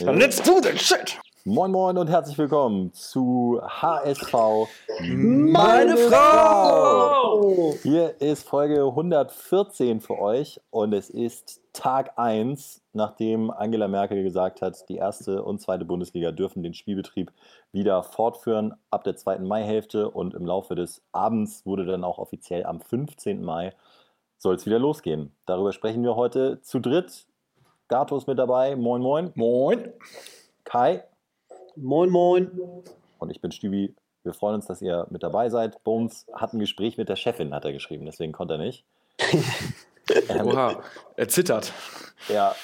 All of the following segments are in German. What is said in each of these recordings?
Let's do that shit! Moin Moin und herzlich willkommen zu HSV Meine Frau! Hier ist Folge 114 für euch und es ist Tag 1, nachdem Angela Merkel gesagt hat, die erste und zweite Bundesliga dürfen den Spielbetrieb wieder fortführen ab der zweiten Maihälfte und im Laufe des Abends wurde dann auch offiziell am 15. Mai soll es wieder losgehen. Darüber sprechen wir heute zu dritt. Gato ist mit dabei. Moin Moin. Moin! Kai Moin, moin. und ich bin Stübi. Wir freuen uns, dass ihr mit dabei seid. Bones hat ein Gespräch mit der Chefin, hat er geschrieben, deswegen konnte er nicht. Ähm, Oha, er zittert. Ja,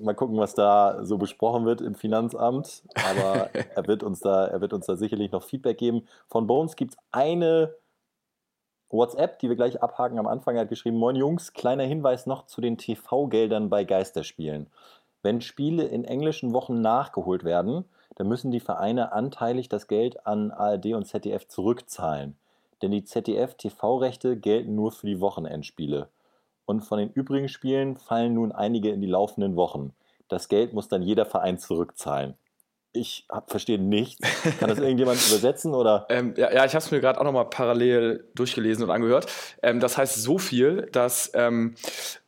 mal gucken, was da so besprochen wird im Finanzamt. Aber er wird uns da, er wird uns da sicherlich noch Feedback geben. Von Bones gibt es eine WhatsApp, die wir gleich abhaken am Anfang. Hat geschrieben: Moin Jungs, kleiner Hinweis noch zu den TV-Geldern bei Geisterspielen. Wenn Spiele in englischen Wochen nachgeholt werden, dann müssen die Vereine anteilig das Geld an ARD und ZDF zurückzahlen. Denn die ZDF-TV-Rechte gelten nur für die Wochenendspiele. Und von den übrigen Spielen fallen nun einige in die laufenden Wochen. Das Geld muss dann jeder Verein zurückzahlen. Ich hab, verstehe nichts. Kann das irgendjemand übersetzen oder? Ähm, ja, ja, ich habe es mir gerade auch nochmal parallel durchgelesen und angehört. Ähm, das heißt so viel, dass ähm,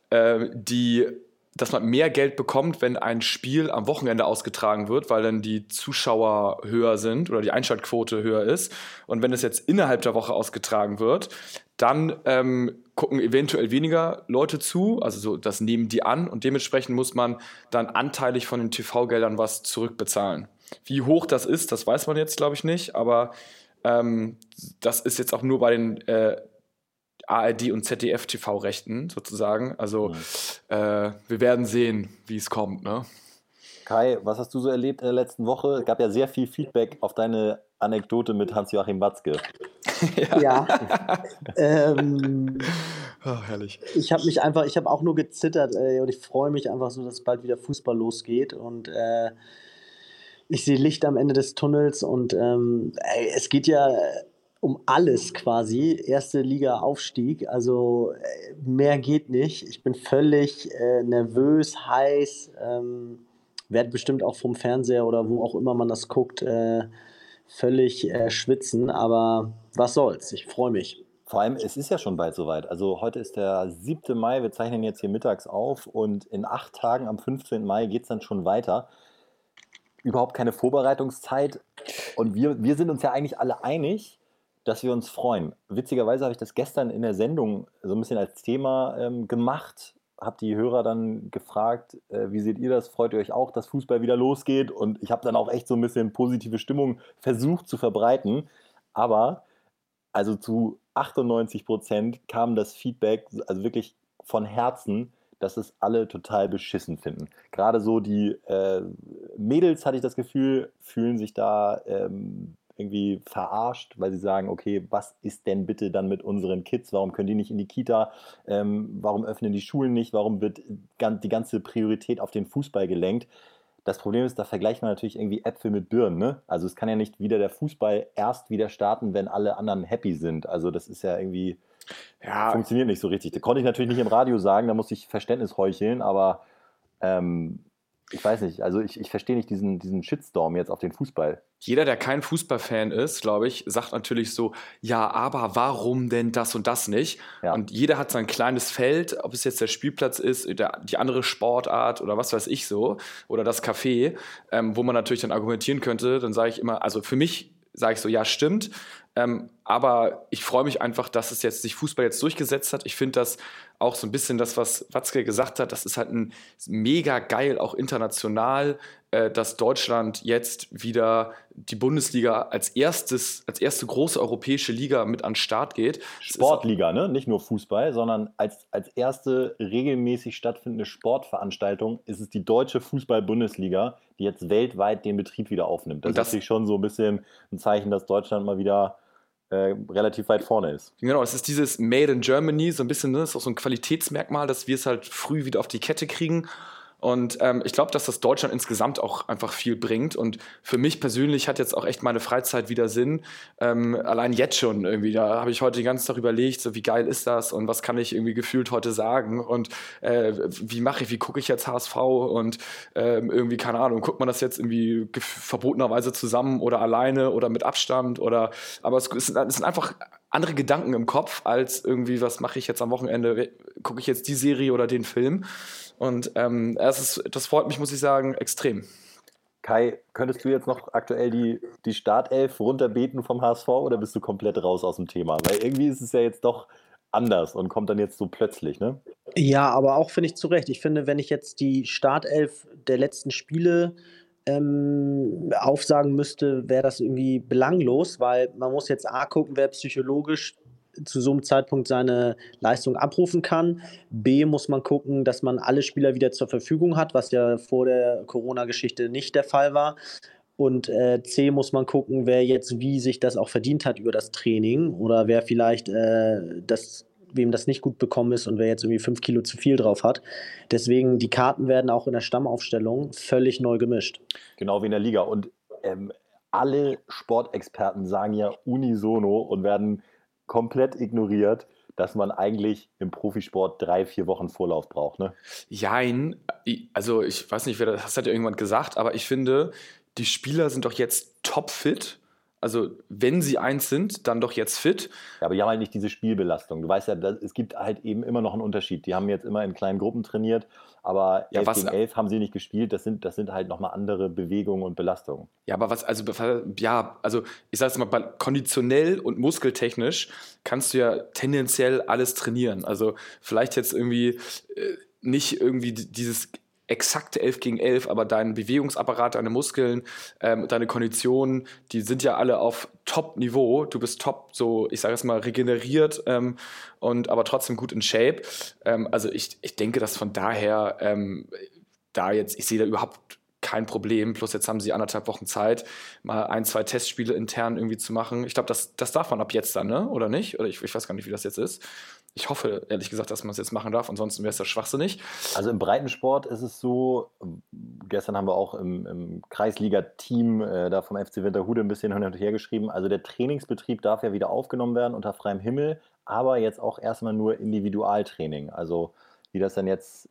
äh, die dass man mehr Geld bekommt, wenn ein Spiel am Wochenende ausgetragen wird, weil dann die Zuschauer höher sind oder die Einschaltquote höher ist. Und wenn es jetzt innerhalb der Woche ausgetragen wird, dann ähm, gucken eventuell weniger Leute zu, also so, das nehmen die an und dementsprechend muss man dann anteilig von den TV-Geldern was zurückbezahlen. Wie hoch das ist, das weiß man jetzt, glaube ich, nicht, aber ähm, das ist jetzt auch nur bei den äh, ARD und ZDF-TV-Rechten sozusagen. Also äh, wir werden sehen, wie es kommt. Ne? Kai, was hast du so erlebt in der letzten Woche? Es gab ja sehr viel Feedback auf deine Anekdote mit Hans-Joachim Watzke. Ja. ähm, Oh, herrlich. ich habe mich einfach, ich habe auch nur gezittert ey, und ich freue mich einfach so, dass bald wieder Fußball losgeht und äh, ich sehe Licht am Ende des Tunnels und ähm, ey, es geht ja um alles quasi. Erste Liga Aufstieg, also äh, mehr geht nicht. Ich bin völlig äh, nervös, heiß, ähm, werde bestimmt auch vom Fernseher oder wo auch immer man das guckt, äh, völlig äh, schwitzen, aber was soll's, ich freue mich. Vor allem, es ist ja schon bald soweit. Also heute ist der 7. Mai, wir zeichnen jetzt hier mittags auf und in acht Tagen am 15. Mai geht es dann schon weiter. Überhaupt keine Vorbereitungszeit. Und wir, wir sind uns ja eigentlich alle einig, dass wir uns freuen. Witzigerweise habe ich das gestern in der Sendung so ein bisschen als Thema ähm, gemacht, habe die Hörer dann gefragt, äh, wie seht ihr das? Freut ihr euch auch, dass Fußball wieder losgeht? Und ich habe dann auch echt so ein bisschen positive Stimmung versucht zu verbreiten. Aber also zu 98 Prozent kam das Feedback, also wirklich von Herzen, dass es alle total beschissen finden. Gerade so die äh, Mädels, hatte ich das Gefühl, fühlen sich da ähm, irgendwie verarscht, weil sie sagen, okay, was ist denn bitte dann mit unseren Kids? Warum können die nicht in die Kita? Ähm, warum öffnen die Schulen nicht? Warum wird die ganze Priorität auf den Fußball gelenkt? Das Problem ist, da vergleicht man natürlich irgendwie Äpfel mit Birnen. Ne? Also es kann ja nicht wieder der Fußball erst wieder starten, wenn alle anderen happy sind. Also das ist ja irgendwie, Ja, funktioniert nicht so richtig. Das konnte ich natürlich nicht im Radio sagen, da musste ich Verständnis heucheln, aber ähm, ich weiß nicht, also ich, ich verstehe nicht diesen, diesen Shitstorm jetzt auf den Fußball. jeder, der kein Fußballfan ist, glaube ich, sagt natürlich so, ja, aber warum denn das und das nicht? Ja. Und jeder hat sein kleines Feld, ob es jetzt der Spielplatz ist, der, die andere Sportart oder was weiß ich so, oder das Café, ähm, wo man natürlich dann argumentieren könnte, dann sage ich immer, also für mich sage ich so, ja, stimmt. Ähm, aber ich freue mich einfach, dass es jetzt sich Fußball jetzt durchgesetzt hat. Ich finde das auch so ein bisschen das, was Watzke gesagt hat, das ist halt ein mega geil, auch international, äh, dass Deutschland jetzt wieder die Bundesliga als erstes, als erste große europäische Liga mit an den Start geht. Sportliga, ne? nicht nur Fußball, sondern als, als erste regelmäßig stattfindende Sportveranstaltung ist es die deutsche Fußball-Bundesliga, die jetzt weltweit den Betrieb wieder aufnimmt. Das, das- ist natürlich schon so ein bisschen ein Zeichen, dass Deutschland mal wieder äh, relativ weit vorne ist. Genau, es ist dieses Made in Germany, so ein bisschen, ne, das ist auch so ein Qualitätsmerkmal, dass wir es halt früh wieder auf die Kette kriegen. Und ähm, ich glaube, dass das Deutschland insgesamt auch einfach viel bringt. Und für mich persönlich hat jetzt auch echt meine Freizeit wieder Sinn. Ähm, allein jetzt schon irgendwie. Da habe ich heute den ganzen Tag überlegt, so wie geil ist das und was kann ich irgendwie gefühlt heute sagen und äh, wie mache ich, wie gucke ich jetzt HSV und äh, irgendwie, keine Ahnung, guckt man das jetzt irgendwie verbotenerweise zusammen oder alleine oder mit Abstand oder aber es, es sind einfach andere Gedanken im Kopf als irgendwie, was mache ich jetzt am Wochenende, gucke ich jetzt die Serie oder den Film. Und ähm, das, ist, das freut mich, muss ich sagen, extrem. Kai, könntest du jetzt noch aktuell die, die Startelf runterbeten vom HSV oder bist du komplett raus aus dem Thema? Weil irgendwie ist es ja jetzt doch anders und kommt dann jetzt so plötzlich, ne? Ja, aber auch finde ich zu Recht. Ich finde, wenn ich jetzt die Startelf der letzten Spiele ähm, aufsagen müsste, wäre das irgendwie belanglos, weil man muss jetzt A gucken, wer psychologisch zu so einem Zeitpunkt seine Leistung abrufen kann. B muss man gucken, dass man alle Spieler wieder zur Verfügung hat, was ja vor der Corona-Geschichte nicht der Fall war. Und äh, C muss man gucken, wer jetzt wie sich das auch verdient hat über das Training oder wer vielleicht äh, das wem das nicht gut bekommen ist und wer jetzt irgendwie fünf Kilo zu viel drauf hat. Deswegen, die Karten werden auch in der Stammaufstellung völlig neu gemischt. Genau wie in der Liga. Und ähm, alle Sportexperten sagen ja unisono und werden komplett ignoriert, dass man eigentlich im Profisport drei, vier Wochen Vorlauf braucht. Ne? Jein, also ich weiß nicht, wer das, das hat ja irgendwann gesagt, aber ich finde, die Spieler sind doch jetzt topfit also wenn sie eins sind, dann doch jetzt fit. Ja, aber die haben halt nicht diese Spielbelastung. Du weißt ja, das, es gibt halt eben immer noch einen Unterschied. Die haben jetzt immer in kleinen Gruppen trainiert, aber ja, 11 was, gegen 11 haben sie nicht gespielt. Das sind, das sind halt nochmal andere Bewegungen und Belastungen. Ja, aber was, also, ja, also ich sage es mal, konditionell und muskeltechnisch kannst du ja tendenziell alles trainieren. Also vielleicht jetzt irgendwie äh, nicht irgendwie dieses exakte 11 gegen 11, aber dein Bewegungsapparat, deine Muskeln, ähm, deine Konditionen, die sind ja alle auf Top-Niveau. Du bist top, so ich sage es mal, regeneriert ähm, und aber trotzdem gut in Shape. Ähm, also ich, ich denke, dass von daher ähm, da jetzt, ich sehe da überhaupt kein Problem. Plus jetzt haben sie anderthalb Wochen Zeit, mal ein, zwei Testspiele intern irgendwie zu machen. Ich glaube, das, das darf man ab jetzt dann, ne? Oder nicht? Oder ich, ich weiß gar nicht, wie das jetzt ist. Ich hoffe, ehrlich gesagt, dass man es jetzt machen darf, ansonsten wäre es ja schwachsinnig. Also im Breitensport ist es so, gestern haben wir auch im, im Kreisliga-Team äh, da vom FC Winterhude ein bisschen hin und her geschrieben. Also der Trainingsbetrieb darf ja wieder aufgenommen werden unter freiem Himmel, aber jetzt auch erstmal nur Individualtraining. Also wie das dann jetzt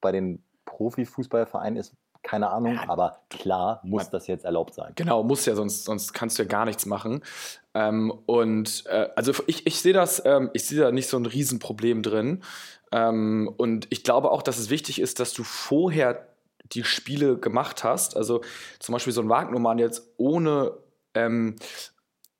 bei den Profifußballvereinen ist, keine Ahnung, ja, aber klar muss das jetzt erlaubt sein. Genau, muss ja, sonst, sonst kannst du ja gar nichts machen. Ähm, und äh, also ich, ich sehe das, ähm, ich sehe da nicht so ein Riesenproblem drin. Ähm, und ich glaube auch, dass es wichtig ist, dass du vorher die Spiele gemacht hast. Also zum Beispiel so ein Wagnumann jetzt ohne ähm,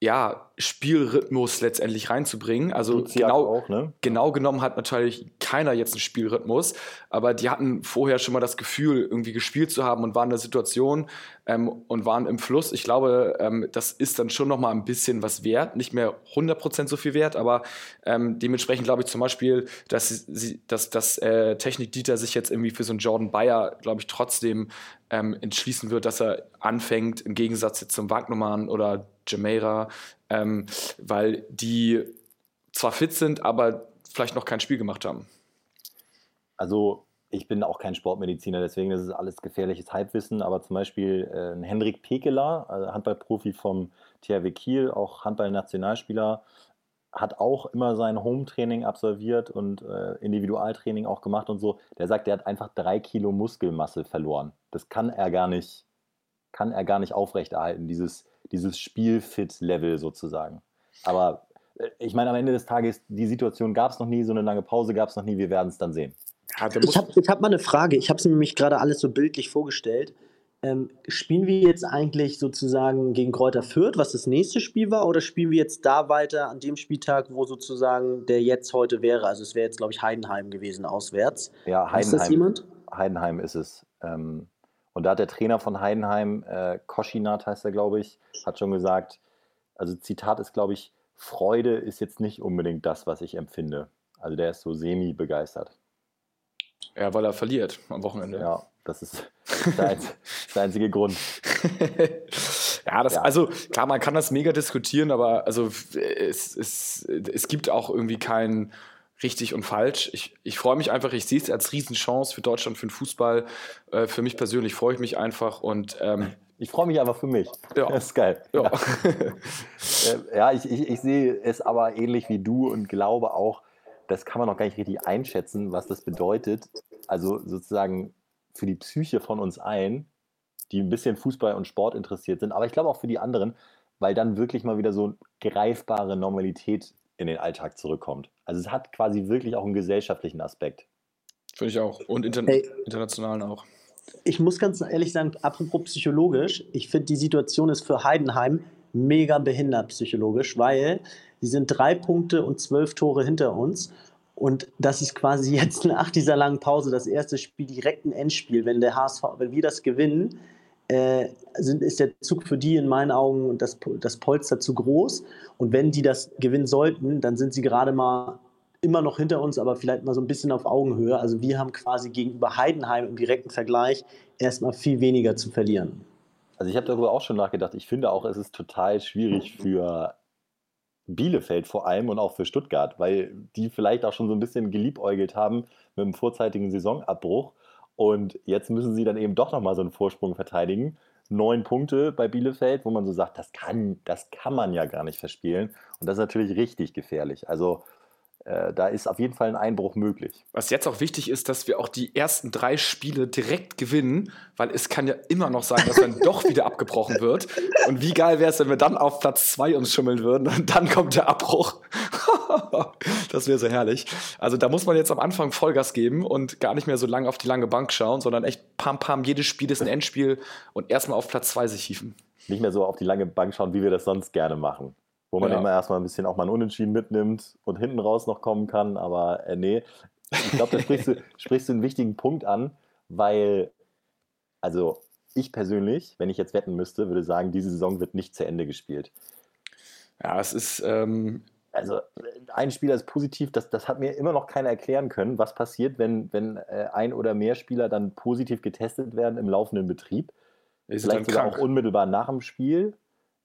ja, Spielrhythmus letztendlich reinzubringen. Also genau, auch, ne? genau genommen hat natürlich keiner jetzt einen Spielrhythmus, aber die hatten vorher schon mal das Gefühl, irgendwie gespielt zu haben und waren in der Situation ähm, und waren im Fluss. Ich glaube, ähm, das ist dann schon noch mal ein bisschen was wert, nicht mehr 100% so viel wert, aber ähm, dementsprechend glaube ich zum Beispiel, dass, sie, dass, dass äh, Technik Dieter sich jetzt irgendwie für so einen Jordan Bayer, glaube ich, trotzdem ähm, entschließen wird, dass er anfängt, im Gegensatz jetzt zum Wagnumann oder Jameira, ähm, weil die zwar fit sind, aber vielleicht noch kein Spiel gemacht haben. Also ich bin auch kein Sportmediziner, deswegen ist es alles gefährliches Halbwissen, aber zum Beispiel äh, ein Henrik Pekeler, also Handballprofi vom THW Kiel, auch Handballnationalspieler, hat auch immer sein Home-Training absolviert und äh, Individualtraining auch gemacht und so. Der sagt, der hat einfach drei Kilo Muskelmasse verloren. Das kann er gar nicht, kann er gar nicht aufrechterhalten, dieses dieses Spielfit-Level sozusagen. Aber äh, ich meine, am Ende des Tages, die Situation gab es noch nie, so eine lange Pause gab es noch nie, wir werden es dann sehen. Ja, ich habe hab mal eine Frage, ich habe es mir nämlich gerade alles so bildlich vorgestellt. Ähm, spielen wir jetzt eigentlich sozusagen gegen Kräuter Fürth, was das nächste Spiel war, oder spielen wir jetzt da weiter an dem Spieltag, wo sozusagen der jetzt heute wäre? Also es wäre jetzt, glaube ich, Heidenheim gewesen auswärts. Ja, Heidenheim. Ist das jemand? Heidenheim ist es. Ähm, und da hat der Trainer von Heidenheim, äh, Koschinat heißt er, glaube ich, hat schon gesagt, also Zitat ist, glaube ich, Freude ist jetzt nicht unbedingt das, was ich empfinde. Also der ist so semi-begeistert. Ja, weil er verliert am Wochenende. Ja, das ist der, einz der einzige Grund. ja, das, ja, also klar, man kann das mega diskutieren, aber also es, es, es gibt auch irgendwie keinen richtig und falsch. Ich, ich freue mich einfach, ich sehe es als Riesenchance für Deutschland, für den Fußball. Äh, für mich persönlich freue ich mich einfach und ähm, ich freue mich einfach für mich. Ja. Das ist geil. ja. Äh, ja, ich, ich, ich sehe es aber ähnlich wie du und glaube auch, das kann man noch gar nicht richtig einschätzen, was das bedeutet. Also sozusagen für die Psyche von uns allen, die ein bisschen Fußball und Sport interessiert sind, aber ich glaube auch für die anderen, weil dann wirklich mal wieder so greifbare Normalität in den Alltag zurückkommt. Also es hat quasi wirklich auch einen gesellschaftlichen Aspekt. Finde ich auch. Und inter Ey. internationalen auch. Ich muss ganz ehrlich sagen, apropos psychologisch, ich finde, die Situation ist für Heidenheim mega behindert psychologisch, weil die sind drei Punkte und zwölf Tore hinter uns. Und das ist quasi jetzt nach dieser langen Pause das erste Spiel, direkt ein Endspiel. Wenn der HSV, wenn wir das gewinnen, äh, sind, ist der Zug für die in meinen Augen das, das Polster zu groß. Und wenn die das gewinnen sollten, dann sind sie gerade mal immer noch hinter uns, aber vielleicht mal so ein bisschen auf Augenhöhe. Also wir haben quasi gegenüber Heidenheim im direkten Vergleich erstmal viel weniger zu verlieren. Also ich habe darüber auch schon nachgedacht. Ich finde auch, es ist total schwierig für Bielefeld vor allem und auch für Stuttgart, weil die vielleicht auch schon so ein bisschen geliebäugelt haben mit einem vorzeitigen Saisonabbruch. Und jetzt müssen sie dann eben doch nochmal so einen Vorsprung verteidigen. Neun Punkte bei Bielefeld, wo man so sagt, das kann, das kann man ja gar nicht verspielen. Und das ist natürlich richtig gefährlich. Also da ist auf jeden Fall ein Einbruch möglich. Was jetzt auch wichtig ist, dass wir auch die ersten drei Spiele direkt gewinnen, weil es kann ja immer noch sein, dass dann doch wieder abgebrochen wird. Und wie geil wäre es, wenn wir dann auf Platz zwei uns schummeln würden und dann kommt der Abbruch. das wäre so herrlich. Also da muss man jetzt am Anfang Vollgas geben und gar nicht mehr so lange auf die lange Bank schauen, sondern echt pam pam, jedes Spiel ist ein Endspiel und erstmal auf Platz zwei sich hieven. Nicht mehr so auf die lange Bank schauen, wie wir das sonst gerne machen. Wo man Ja. immer erstmal ein bisschen auch mal ein Unentschieden mitnimmt und hinten raus noch kommen kann. Aber äh, nee, ich glaube, da sprichst du, sprichst du einen wichtigen Punkt an, weil, also ich persönlich, wenn ich jetzt wetten müsste, würde sagen, diese Saison wird nicht zu Ende gespielt. Ja, es ist, ähm, Also ein Spieler ist positiv, das, das hat mir immer noch keiner erklären können, was passiert, wenn, wenn äh, ein oder mehr Spieler dann positiv getestet werden im laufenden Betrieb. dann Vielleicht sogar krank. auch unmittelbar nach dem Spiel.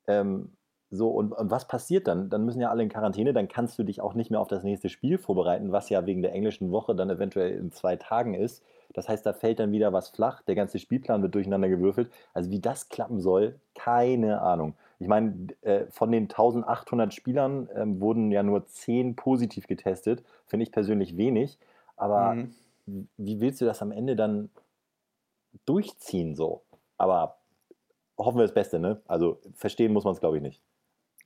Ähm, so, und, und was passiert dann? Dann müssen ja alle in Quarantäne, dann kannst du dich auch nicht mehr auf das nächste Spiel vorbereiten, was ja wegen der englischen Woche dann eventuell in zwei Tagen ist. Das heißt, da fällt dann wieder was flach, der ganze Spielplan wird durcheinander gewürfelt. Also wie das klappen soll, keine Ahnung. Ich meine, äh, von den 1800 Spielern ähm, wurden ja nur 10 positiv getestet. Finde ich persönlich wenig. Aber Mhm. wie willst du das am Ende dann durchziehen so? Aber hoffen wir das Beste, ne? Also verstehen muss man es, glaube ich, nicht.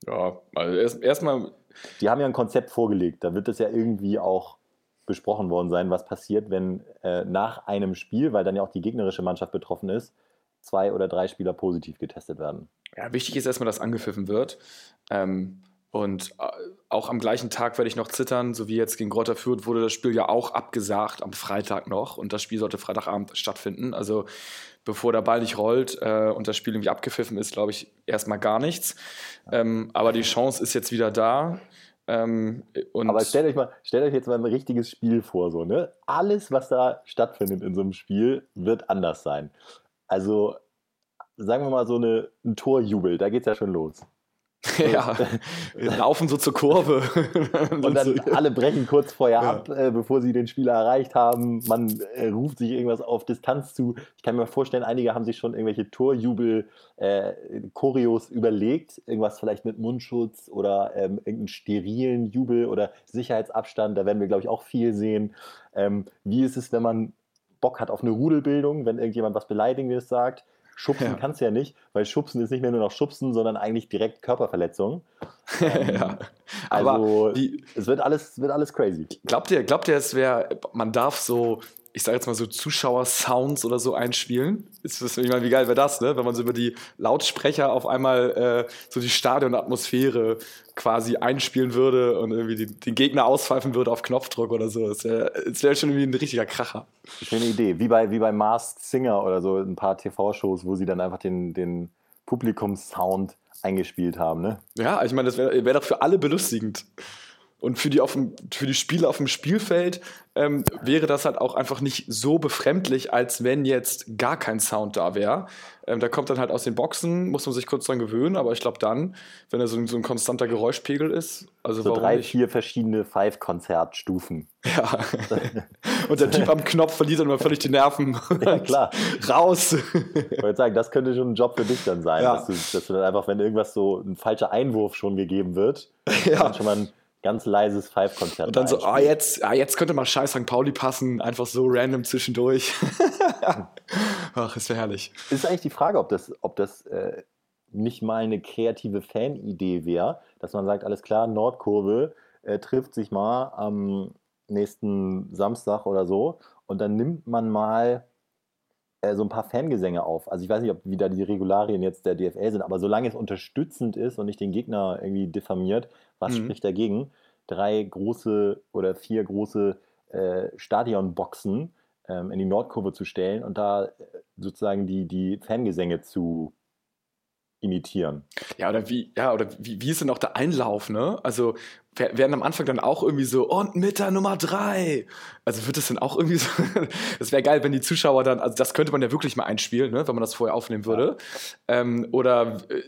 Ja, also erst- erstmal Die haben ja ein Konzept vorgelegt. Da wird es ja irgendwie auch besprochen worden sein, was passiert, wenn äh, nach einem Spiel, weil dann ja auch die gegnerische Mannschaft betroffen ist, zwei oder drei Spieler positiv getestet werden. Ja, wichtig ist erstmal, dass angepfiffen wird. Ähm, und äh, auch am gleichen Tag werde ich noch zittern, so wie jetzt gegen Greuther Fürth wurde das Spiel ja auch abgesagt am Freitag noch und das Spiel sollte Freitagabend stattfinden. Also bevor der Ball nicht rollt äh, und das Spiel irgendwie abgepfiffen ist, glaube ich erstmal gar nichts. Ähm, aber die Chance ist jetzt wieder da. Ähm, und Aber stellt euch mal, stellt euch jetzt mal ein richtiges Spiel vor, so, ne? Alles, was da stattfindet in so einem Spiel, wird anders sein. Also, sagen wir mal so eine, ein Torjubel, da geht's ja schon los. ja, laufen so zur Kurve. Und dann alle brechen kurz vorher Ja. ab, äh, bevor sie den Spieler erreicht haben. Man äh, ruft sich irgendwas auf Distanz zu. Ich kann mir vorstellen, einige haben sich schon irgendwelche Torjubel-Choreos überlegt. Irgendwas vielleicht mit Mundschutz oder ähm, irgendeinen sterilen Jubel oder Sicherheitsabstand. Da werden wir, glaube ich, auch viel sehen. Ähm, wie ist es, wenn man Bock hat auf eine Rudelbildung, wenn irgendjemand was Beleidigendes sagt? Schubsen Ja. kannst du ja nicht, weil Schubsen ist nicht mehr nur noch Schubsen, sondern eigentlich direkt Körperverletzung. ja. Aber Also, wie, es wird alles, es wird alles crazy. Glaubt ihr, glaubt ihr, es wäre, man darf so, ich sage jetzt mal so Zuschauer-Sounds oder so einspielen? Ist das, ich meine, wie geil wäre das, ne? Wenn man so über die Lautsprecher auf einmal äh, so die Stadionatmosphäre quasi einspielen würde und irgendwie die, den Gegner auspfeifen würde auf Knopfdruck oder so. Das wäre wär schon irgendwie ein richtiger Kracher. Schöne Idee. Wie bei, wie bei Masked Singer oder so ein paar TV-Shows, wo sie dann einfach den, den Publikumssound eingespielt haben. Ne? Ja, ich meine, das wäre wär doch für alle belustigend. Und für die, auf dem, für die Spieler auf dem Spielfeld ähm, wäre das halt auch einfach nicht so befremdlich, als wenn jetzt gar kein Sound da wäre. Ähm, da kommt dann halt aus den Boxen, muss man sich kurz dran gewöhnen, aber ich glaube dann, wenn da so, so, ein konstanter Geräuschpegel ist, also so drei, nicht? vier verschiedene Five-Konzertstufen. Ja. Und der Typ am Knopf verliert dann mal völlig die Nerven. Ja, klar. Raus. Ich wollte sagen, das könnte schon ein Job für dich dann sein, ja. dass, du, dass, du, dann einfach, wenn irgendwas so ein falscher Einwurf schon gegeben wird, ja. dann schon mal ein ganz leises Five-Konzert. Und dann so, ah, jetzt, ah, jetzt könnte mal Scheiß St. Pauli passen, einfach so random zwischendurch. Ach, ist ja herrlich. Ist eigentlich die Frage, ob das, ob das äh, nicht mal eine kreative Fanidee wäre, dass man sagt, alles klar, Nordkurve äh, trifft sich mal am nächsten Samstag oder so und dann nimmt man mal äh, so ein paar Fangesänge auf. Also ich weiß nicht, ob wieder die Regularien jetzt der DFL sind, aber solange es unterstützend ist und nicht den Gegner irgendwie diffamiert, was mhm. spricht dagegen? Drei große oder vier große äh, Stadionboxen ähm, in die Nordkurve zu stellen und da äh, sozusagen die, die Fangesänge zu imitieren. Ja, oder wie, ja, oder wie, wie ist denn auch der Einlauf, ne? Also werden am Anfang dann auch irgendwie so, und mit der Nummer drei. Also wird das dann auch irgendwie so, das wäre geil, wenn die Zuschauer dann, also das könnte man ja wirklich mal einspielen, ne, wenn man das vorher aufnehmen würde. Ja. Ähm, oder äh,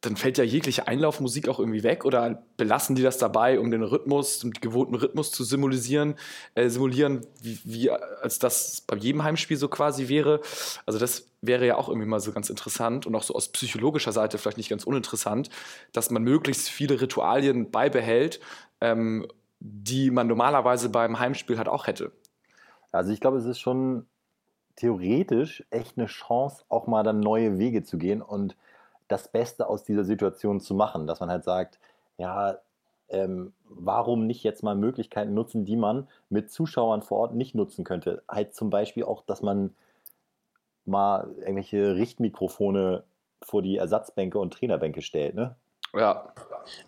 dann fällt ja jegliche Einlaufmusik auch irgendwie weg oder belassen die das dabei, um den Rhythmus, um den gewohnten Rhythmus zu simulieren, äh, simulieren, wie, wie als das bei jedem Heimspiel so quasi wäre. Also das wäre ja auch irgendwie mal so ganz interessant und auch so aus psychologischer Seite vielleicht nicht ganz uninteressant, dass man möglichst viele Ritualien beibehält, ähm, die man normalerweise beim Heimspiel halt auch hätte. Also ich glaube, es ist schon theoretisch echt eine Chance, auch mal dann neue Wege zu gehen und das Beste aus dieser Situation zu machen, dass man halt sagt, ja, ähm, warum nicht jetzt mal Möglichkeiten nutzen, die man mit Zuschauern vor Ort nicht nutzen könnte? Halt zum Beispiel auch, dass man mal irgendwelche Richtmikrofone vor die Ersatzbänke und Trainerbänke stellt, ne? Ja.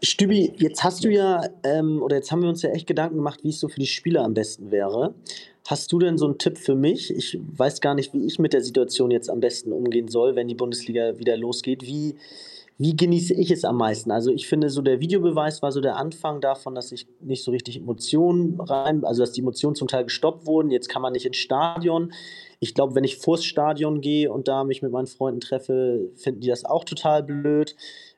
Stübi, jetzt hast du ja, ähm, oder jetzt haben wir uns ja echt Gedanken gemacht, wie es so für die Spieler am besten wäre. Hast du denn so einen Tipp für mich? Ich weiß gar nicht, wie ich mit der Situation jetzt am besten umgehen soll, wenn die Bundesliga wieder losgeht. Wie, wie genieße ich es am meisten? Also ich finde, so der Videobeweis war so der Anfang davon, dass ich nicht so richtig Emotionen rein, also dass die Emotionen zum Teil gestoppt wurden. Jetzt kann man nicht ins Stadion. Ich glaube, wenn ich vors Stadion gehe und da mich mit meinen Freunden treffe, finden die das auch total blöd.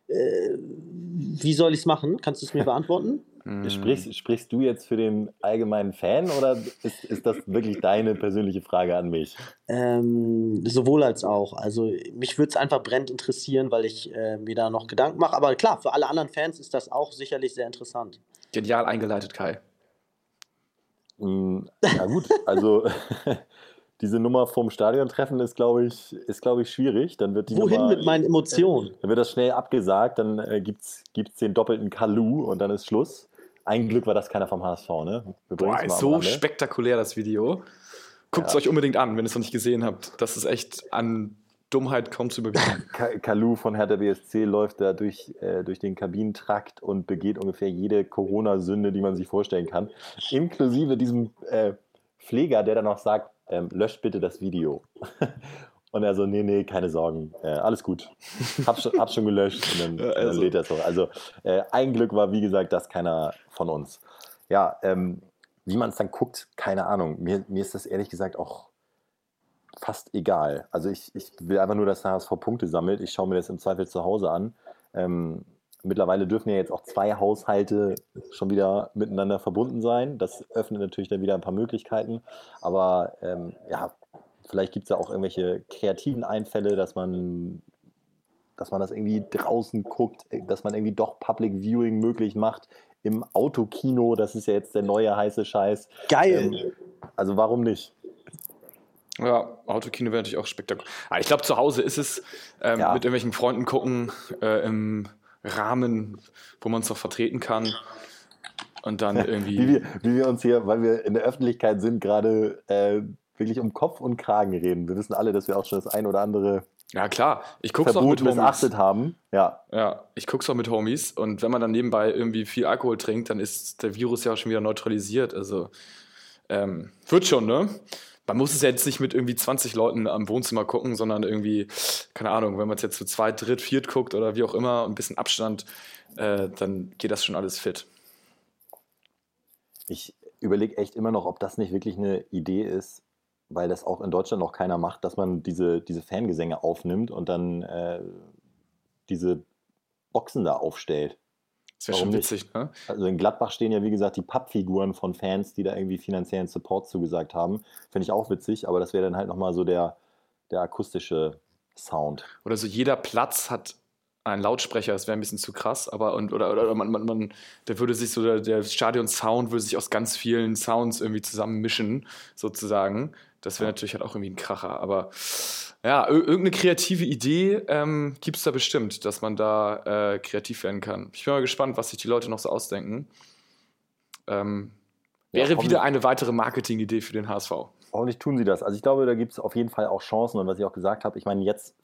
Äh, wie soll ich es machen? Kannst du es mir beantworten? Mm. Sprichst, sprichst du jetzt für den allgemeinen Fan oder ist, ist das wirklich deine persönliche Frage an mich? Ähm, sowohl als auch. Also mich würde es einfach brennend interessieren, weil ich äh, mir da noch Gedanken mache. Aber klar, für alle anderen Fans ist das auch sicherlich sehr interessant. Genial eingeleitet, Kai. Mm, ja gut, also diese Nummer vom Stadiontreffen ist, glaube ich, ist, glaube ich, schwierig. Dann wird die Wohin Nummer, mit meinen Emotionen? Dann wird das schnell abgesagt, dann äh, gibt es den doppelten Kalu und dann ist Schluss. Ein Glück war das keiner vom HSV, ne? Boah, ist so spektakulär, das Video. Guckt es ja. euch unbedingt an, wenn ihr es noch nicht gesehen habt. Das ist echt an Dummheit kaum zu überbieten. Kalu von Hertha BSC läuft da durch, äh, durch den Kabinentrakt und begeht ungefähr jede Corona-Sünde, die man sich vorstellen kann. Inklusive diesem äh, Pfleger, der dann noch sagt, ähm, löscht bitte das Video. Und er so, nee, nee, keine Sorgen, äh, alles gut. Hab schon, hab schon gelöscht und dann, also. dann lädt er es noch. Also äh, ein Glück war, wie gesagt, das keiner von uns. Ja, ähm, wie man es dann guckt, keine Ahnung. Mir, mir ist das ehrlich gesagt auch fast egal. Also ich, ich will einfach nur, dass der HSV Punkte sammelt. Ich schaue mir das im Zweifel zu Hause an. Ähm, mittlerweile dürfen ja jetzt auch zwei Haushalte schon wieder miteinander verbunden sein. Das öffnet natürlich dann wieder ein paar Möglichkeiten. Aber ähm, ja, Vielleicht gibt es ja auch irgendwelche kreativen Einfälle, dass man, dass man das irgendwie draußen guckt, dass man irgendwie doch Public Viewing möglich macht im Autokino. Das ist ja jetzt der neue heiße Scheiß. Geil. Ähm, also warum nicht? Ja, Autokino wäre natürlich auch spektakulär. Aber ah, ich glaube, zu Hause ist es ähm, ja. mit irgendwelchen Freunden gucken äh, im Rahmen, wo man es noch vertreten kann. Und dann irgendwie. wie, wir, wie wir uns hier, weil wir in der Öffentlichkeit sind, gerade äh, wirklich um Kopf und Kragen reden. Wir wissen alle, dass wir auch schon das ein oder andere ja, klar. Ich guck's auch mit Homies. haben. Ja. Ja, ich guck's auch mit Homies. Und wenn man dann nebenbei irgendwie viel Alkohol trinkt, dann ist der Virus ja auch schon wieder neutralisiert. Also, ähm, wird schon, ne? Man muss es ja jetzt nicht mit irgendwie 20 Leuten am Wohnzimmer gucken, sondern irgendwie, keine Ahnung, wenn man es jetzt zu zweit, dritt, viert guckt oder wie auch immer, ein bisschen Abstand, äh, dann geht das schon alles fit. Ich überlege echt immer noch, ob das nicht wirklich eine Idee ist, weil das auch in Deutschland noch keiner macht, dass man diese, diese Fangesänge aufnimmt und dann äh, diese Boxen da aufstellt. Das wäre schon witzig, ne? Also in Gladbach stehen ja, wie gesagt, die Pappfiguren von Fans, die da irgendwie finanziellen Support zugesagt haben. Finde ich auch witzig, aber das wäre dann halt nochmal so der, der akustische Sound. Oder so jeder Platz hat einen Lautsprecher, das wäre ein bisschen zu krass, aber und, oder, oder man, man, man, der würde sich so, der, der Stadion-Sound würde sich aus ganz vielen Sounds irgendwie zusammenmischen, sozusagen. Das wäre natürlich halt auch irgendwie ein Kracher. Aber ja, irgendeine kreative Idee ähm, gibt es da bestimmt, dass man da äh, kreativ werden kann. Ich bin mal gespannt, was sich die Leute noch so ausdenken. Ähm, wäre ja, wieder eine weitere Marketing-Idee für den HSV. Hoffentlich tun sie das. Also ich glaube, da gibt es auf jeden Fall auch Chancen. Und was ich auch gesagt habe, ich meine, jetzt,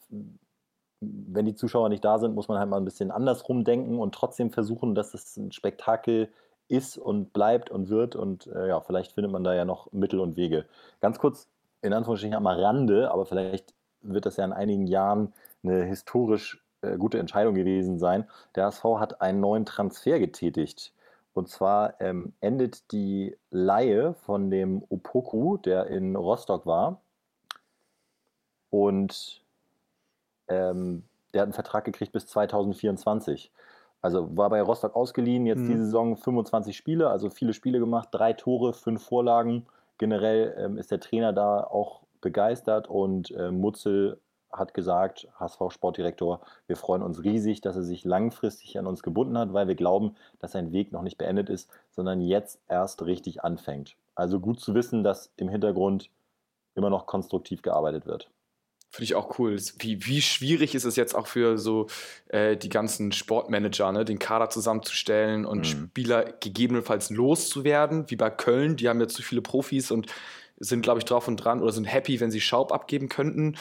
wenn die Zuschauer nicht da sind, muss man halt mal ein bisschen andersrum denken und trotzdem versuchen, dass es ein Spektakel ist und bleibt und wird. Und äh, ja, vielleicht findet man da ja noch Mittel und Wege. Ganz kurz, in Anführungsstrichen am Rande, aber vielleicht wird das ja in einigen Jahren eine historisch äh, gute Entscheidung gewesen sein. Der HSV hat einen neuen Transfer getätigt. Und zwar ähm, endet die Laie von dem Opoku, der in Rostock war. Und ähm, der hat einen Vertrag gekriegt bis 2024. Also war bei Rostock ausgeliehen, jetzt mhm. diese Saison 25 Spiele, also viele Spiele gemacht, drei Tore, fünf Vorlagen. Generell ähm, ist der Trainer da auch begeistert und äh, Mutzel hat gesagt, HSV-Sportdirektor, wir freuen uns riesig, dass er sich langfristig an uns gebunden hat, weil wir glauben, dass sein Weg noch nicht beendet ist, sondern jetzt erst richtig anfängt. Also gut zu wissen, dass im Hintergrund immer noch konstruktiv gearbeitet wird. Finde ich auch cool. Wie, wie schwierig ist es jetzt auch für so äh, die ganzen Sportmanager, ne, den Kader zusammenzustellen und mhm. Spieler gegebenenfalls loszuwerden, wie bei Köln. Die haben ja zu viele Profis und sind, glaube ich, drauf und dran oder sind happy, wenn sie Schaub abgeben könnten.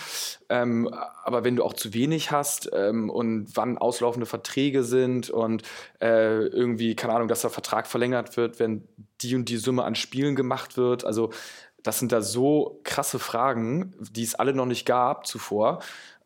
Ähm, aber wenn du auch zu wenig hast ähm, und wann auslaufende Verträge sind und äh, irgendwie, keine Ahnung, dass der Vertrag verlängert wird, wenn die und die Summe an Spielen gemacht wird. Also das sind da so krasse Fragen, die es alle noch nicht gab zuvor.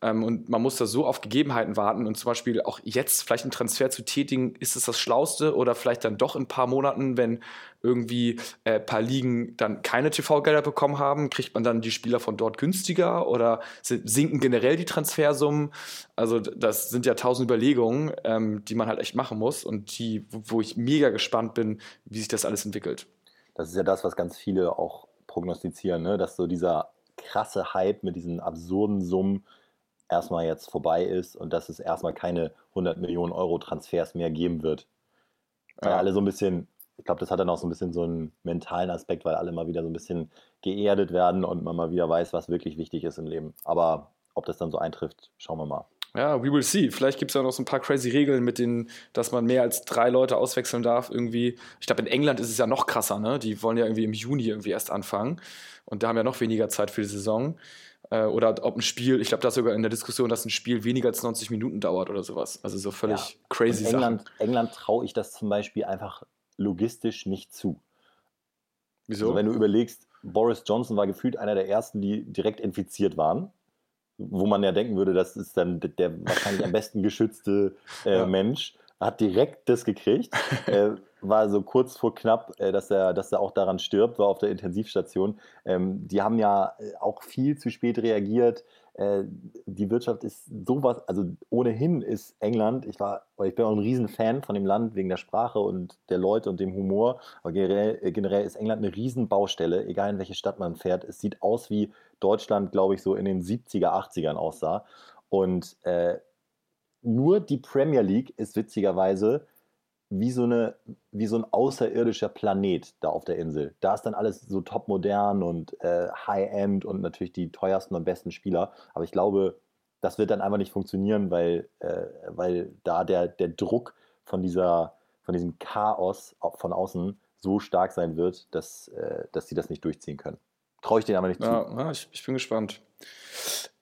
Ähm, und man muss da so auf Gegebenheiten warten und zum Beispiel auch jetzt vielleicht einen Transfer zu tätigen, ist es das Schlauste oder vielleicht dann doch in ein paar Monaten, wenn irgendwie ein äh, paar Ligen dann keine TV-Gelder bekommen haben, kriegt man dann die Spieler von dort günstiger oder sinken generell die Transfersummen? Also das sind ja tausend Überlegungen, ähm, die man halt echt machen muss und die, wo ich mega gespannt bin, wie sich das alles entwickelt. Das ist ja das, was ganz viele auch prognostizieren, ne? dass so dieser krasse Hype mit diesen absurden Summen erstmal jetzt vorbei ist und dass es erstmal keine 100 Millionen Euro Transfers mehr geben wird. Weil ja. alle so ein bisschen, ich glaube, das hat dann auch so ein bisschen so einen mentalen Aspekt, weil alle mal wieder so ein bisschen geerdet werden und man mal wieder weiß, was wirklich wichtig ist im Leben. Aber ob das dann so eintrifft, schauen wir mal. Ja, we will see. Vielleicht gibt es ja noch so ein paar crazy Regeln, mit denen, dass man mehr als drei Leute auswechseln darf. Irgendwie. Ich glaube, in England ist es ja noch krasser, ne? Die wollen ja irgendwie im Juni irgendwie erst anfangen. Und da haben ja noch weniger Zeit für die Saison. Äh, oder ob ein Spiel, ich glaube, da ist sogar in der Diskussion, dass ein Spiel weniger als 90 Minuten dauert oder sowas. Also so völlig ja. crazy in England, Sachen. England traue ich das zum Beispiel einfach logistisch nicht zu. Wieso? Also wenn du überlegst, Boris Johnson war gefühlt einer der ersten, die direkt infiziert waren wo man ja denken würde, das ist dann der wahrscheinlich am besten geschützte äh, ja. Mensch, hat direkt das gekriegt, äh, war so kurz vor knapp, äh, dass, er, dass er auch daran stirbt, war auf der Intensivstation. Ähm, die haben ja äh, auch viel zu spät reagiert. Äh, die Wirtschaft ist sowas, also ohnehin ist England, ich war, ich bin auch ein Riesenfan von dem Land wegen der Sprache und der Leute und dem Humor, aber generell, äh, generell ist England eine Riesenbaustelle, egal in welche Stadt man fährt. Es sieht aus wie Deutschland, glaube ich, so in den 70er, 80ern aussah. Und äh, nur die Premier League ist witzigerweise wie so, eine, wie so ein außerirdischer Planet da auf der Insel. Da ist dann alles so top modern und äh, High-End und natürlich die teuersten und besten Spieler. Aber ich glaube, das wird dann einfach nicht funktionieren, weil, äh, weil da der, der Druck von, dieser, von diesem Chaos von außen so stark sein wird, dass, äh, dass sie das nicht durchziehen können. Traue ich denen aber nicht zu. Ja, ich, ich bin gespannt.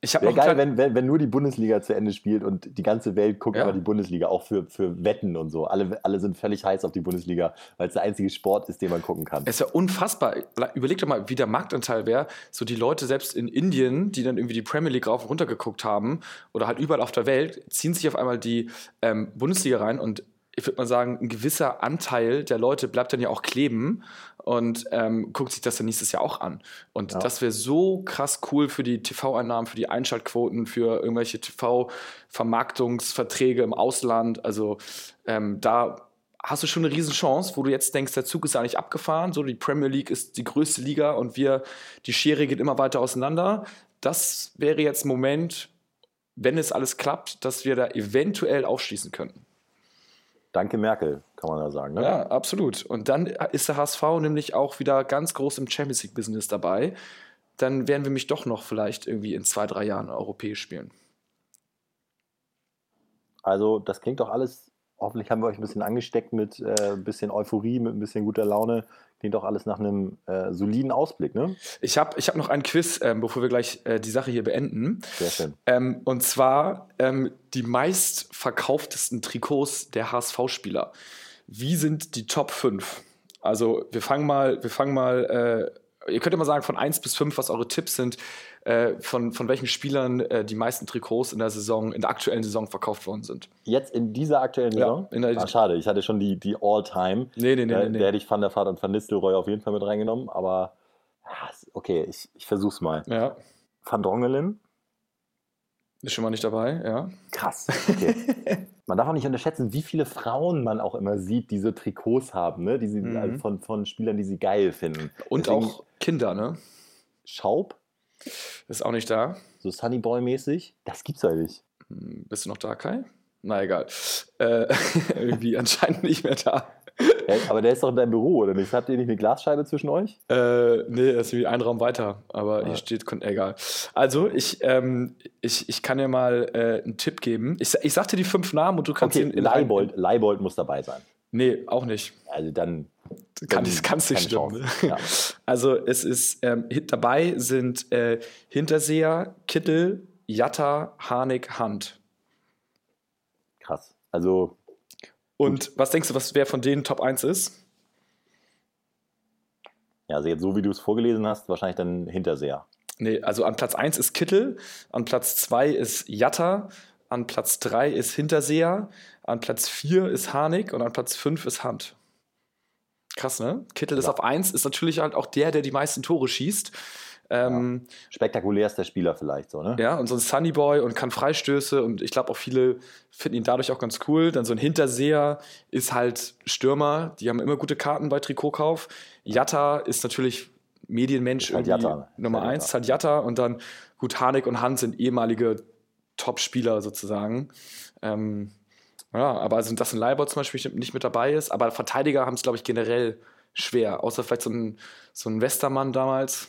Wäre geil, wenn, wenn, wenn, nur die Bundesliga zu Ende spielt und die ganze Welt guckt ja. aber die Bundesliga, auch für, für Wetten und so. Alle, alle sind völlig heiß auf die Bundesliga, weil es der einzige Sport ist, den man gucken kann. Es ist ja unfassbar. Überleg doch mal, wie der Marktanteil wäre. So die Leute selbst in Indien, die dann irgendwie die Premier League rauf und runter geguckt haben oder halt überall auf der Welt, ziehen sich auf einmal die ähm, Bundesliga rein und ich würde mal sagen, ein gewisser Anteil der Leute bleibt dann ja auch kleben und ähm, guckt sich das dann nächstes Jahr auch an. Und Ja. das wäre so krass cool für die TV-Einnahmen, für die Einschaltquoten, für irgendwelche TV-Vermarktungsverträge im Ausland. Also ähm, da hast du schon eine Riesenchance, wo du jetzt denkst, der Zug ist eigentlich abgefahren. So, die Premier League ist die größte Liga und wir, die Schere geht immer weiter auseinander. Das wäre jetzt ein Moment, wenn es alles klappt, dass wir da eventuell aufschließen könnten. Danke Merkel, kann man da sagen. Ne? Ja, absolut. Und dann ist der HSV nämlich auch wieder ganz groß im Champions League-Business dabei. Dann werden wir mich doch noch vielleicht irgendwie in zwei, drei Jahren europäisch spielen. Also das klingt doch alles, hoffentlich haben wir euch ein bisschen angesteckt mit äh, ein bisschen Euphorie, mit ein bisschen guter Laune. Klingt doch alles nach einem äh, soliden Ausblick, ne? Ich habe ich hab noch ein Quiz, ähm, bevor wir gleich äh, die Sache hier beenden. Sehr schön. Ähm, und zwar ähm, die meistverkauftesten Trikots der HSV-Spieler. Wie sind die Top 5? Also wir fangen mal, wir fangen mal, äh, ihr könnt ja mal sagen von 1 bis 5, was eure Tipps sind, äh, von, von welchen Spielern äh, die meisten Trikots in der Saison, in der aktuellen Saison verkauft worden sind. Jetzt in dieser aktuellen Ja, Saison? in der- ah, schade, ich hatte schon die, die All-Time. Nee, nee, nee, da, nee, nee. Hätte ich Van der Vaart und Van Nistelrooy auf jeden Fall mit reingenommen, aber okay, ich, ich versuch's mal. Ja, Van Drongelen? ist schon mal nicht dabei, ja. Krass, okay. man darf auch nicht unterschätzen, wie viele Frauen man auch immer sieht, die so Trikots haben, ne? die sie, Mhm. also von, von Spielern, die sie geil finden. Und Deswegen auch Kinder, ne? Schaub, Ist auch nicht da. so Sunny Boy-mäßig, das gibt's ja nicht. Hm, Bist du noch da, Kai? Na egal. Äh, irgendwie anscheinend nicht mehr da. Ja, aber der ist doch in deinem Büro, oder nicht? Habt ihr nicht eine Glasscheibe zwischen euch? Äh, nee, er ist irgendwie ein Raum weiter, aber Ah. hier steht, egal. Also, ich, ähm, ich, ich kann dir mal äh, einen Tipp geben. Ich, ich sag dir die fünf Namen und du kannst Okay, ihn in Leibold, Leibold muss dabei sein. Nee, auch nicht. Also dann. Kann, dann kann's nicht stimmen. Ja. Also, es ist ähm, dabei sind äh, Hinterseher, Kittel, Jatta, Harnik, Hand. Krass. Also, Und was denkst du, was wer von denen Top 1 ist? ja, also jetzt so wie du es vorgelesen hast, wahrscheinlich dann Hinterseher. Nee, also an Platz 1 ist Kittel, an Platz 2 ist Jatta, an Platz 3 ist Hinterseher, an Platz 4 ist Harnik und an Platz 5 ist Hand. Krass, ne? Kittel ist Ja. auf 1, ist natürlich halt auch der, der die meisten Tore schießt. Ähm, Spektakulärster Spieler vielleicht so, ne? ja. und so ein Sunny Boy und kann Freistöße und ich glaube auch viele finden ihn dadurch auch ganz cool. Dann so ein Hinterseher ist halt Stürmer, die haben immer gute Karten bei Trikotkauf. Jatta ist natürlich Medienmensch Ist halt irgendwie Jatta. Ist Nummer halt eins, Jatta. ist halt Jatta und dann gut Harnik und Hans sind ehemalige Top-Spieler sozusagen. Ähm, ja, aber also, dass ein Leibold zum Beispiel nicht mit dabei ist, aber Verteidiger haben es, glaube ich, generell schwer. Außer vielleicht so ein, so ein Westermann damals,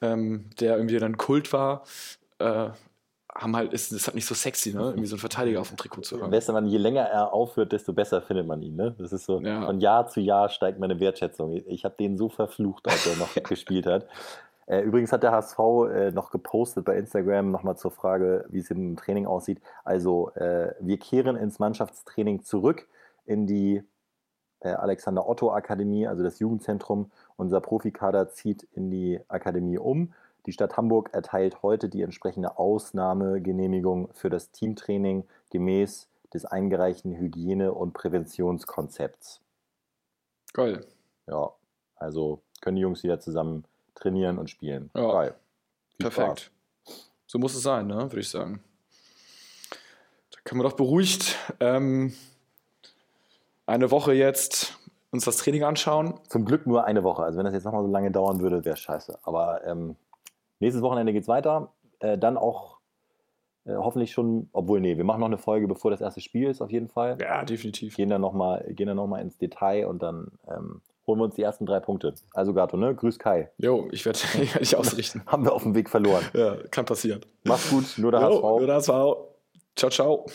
ähm, der irgendwie dann Kult war. Äh, haben halt, ist, ist halt nicht so sexy, ne? Irgendwie so einen Verteidiger auf dem Trikot zu haben. Westermann, je länger er aufhört, desto besser findet man ihn. Ne? Das ist so, Ja. von Jahr zu Jahr steigt meine Wertschätzung. Ich habe den so verflucht, als er noch gespielt hat. Äh, übrigens hat der HSV äh, noch gepostet bei Instagram nochmal zur Frage, wie es im Training aussieht. Also, äh, wir kehren ins Mannschaftstraining zurück in die Alexander Otto Akademie, also das Jugendzentrum. Unser Profikader zieht in die Akademie um. Die Stadt Hamburg erteilt heute die entsprechende Ausnahmegenehmigung für das Teamtraining gemäß des eingereichten Hygiene- und Präventionskonzepts. Geil. Ja, also können die Jungs wieder zusammen trainieren und spielen. Ja. Viel Perfekt. So muss es sein, ne? würde ich sagen. Da können wir doch beruhigt ähm, eine Woche jetzt uns das Training anschauen. Zum Glück nur eine Woche. Also wenn das jetzt nochmal so lange dauern würde, wäre scheiße. Aber ähm, nächstes Wochenende geht's weiter. Äh, dann auch äh, hoffentlich schon, obwohl, nee, wir machen noch eine Folge, bevor das erste Spiel ist, auf jeden Fall. Ja, definitiv. Gehen dann nochmal noch mal ins Detail und dann ähm, holen wir uns die ersten drei Punkte. Also Gato, ne? Grüß Kai. Jo, ich werde werd dich ausrichten. Haben wir auf dem Weg verloren. Ja, kann passieren. Mach's gut, nur der Jo, HSV. nur das war. Ciao, ciao.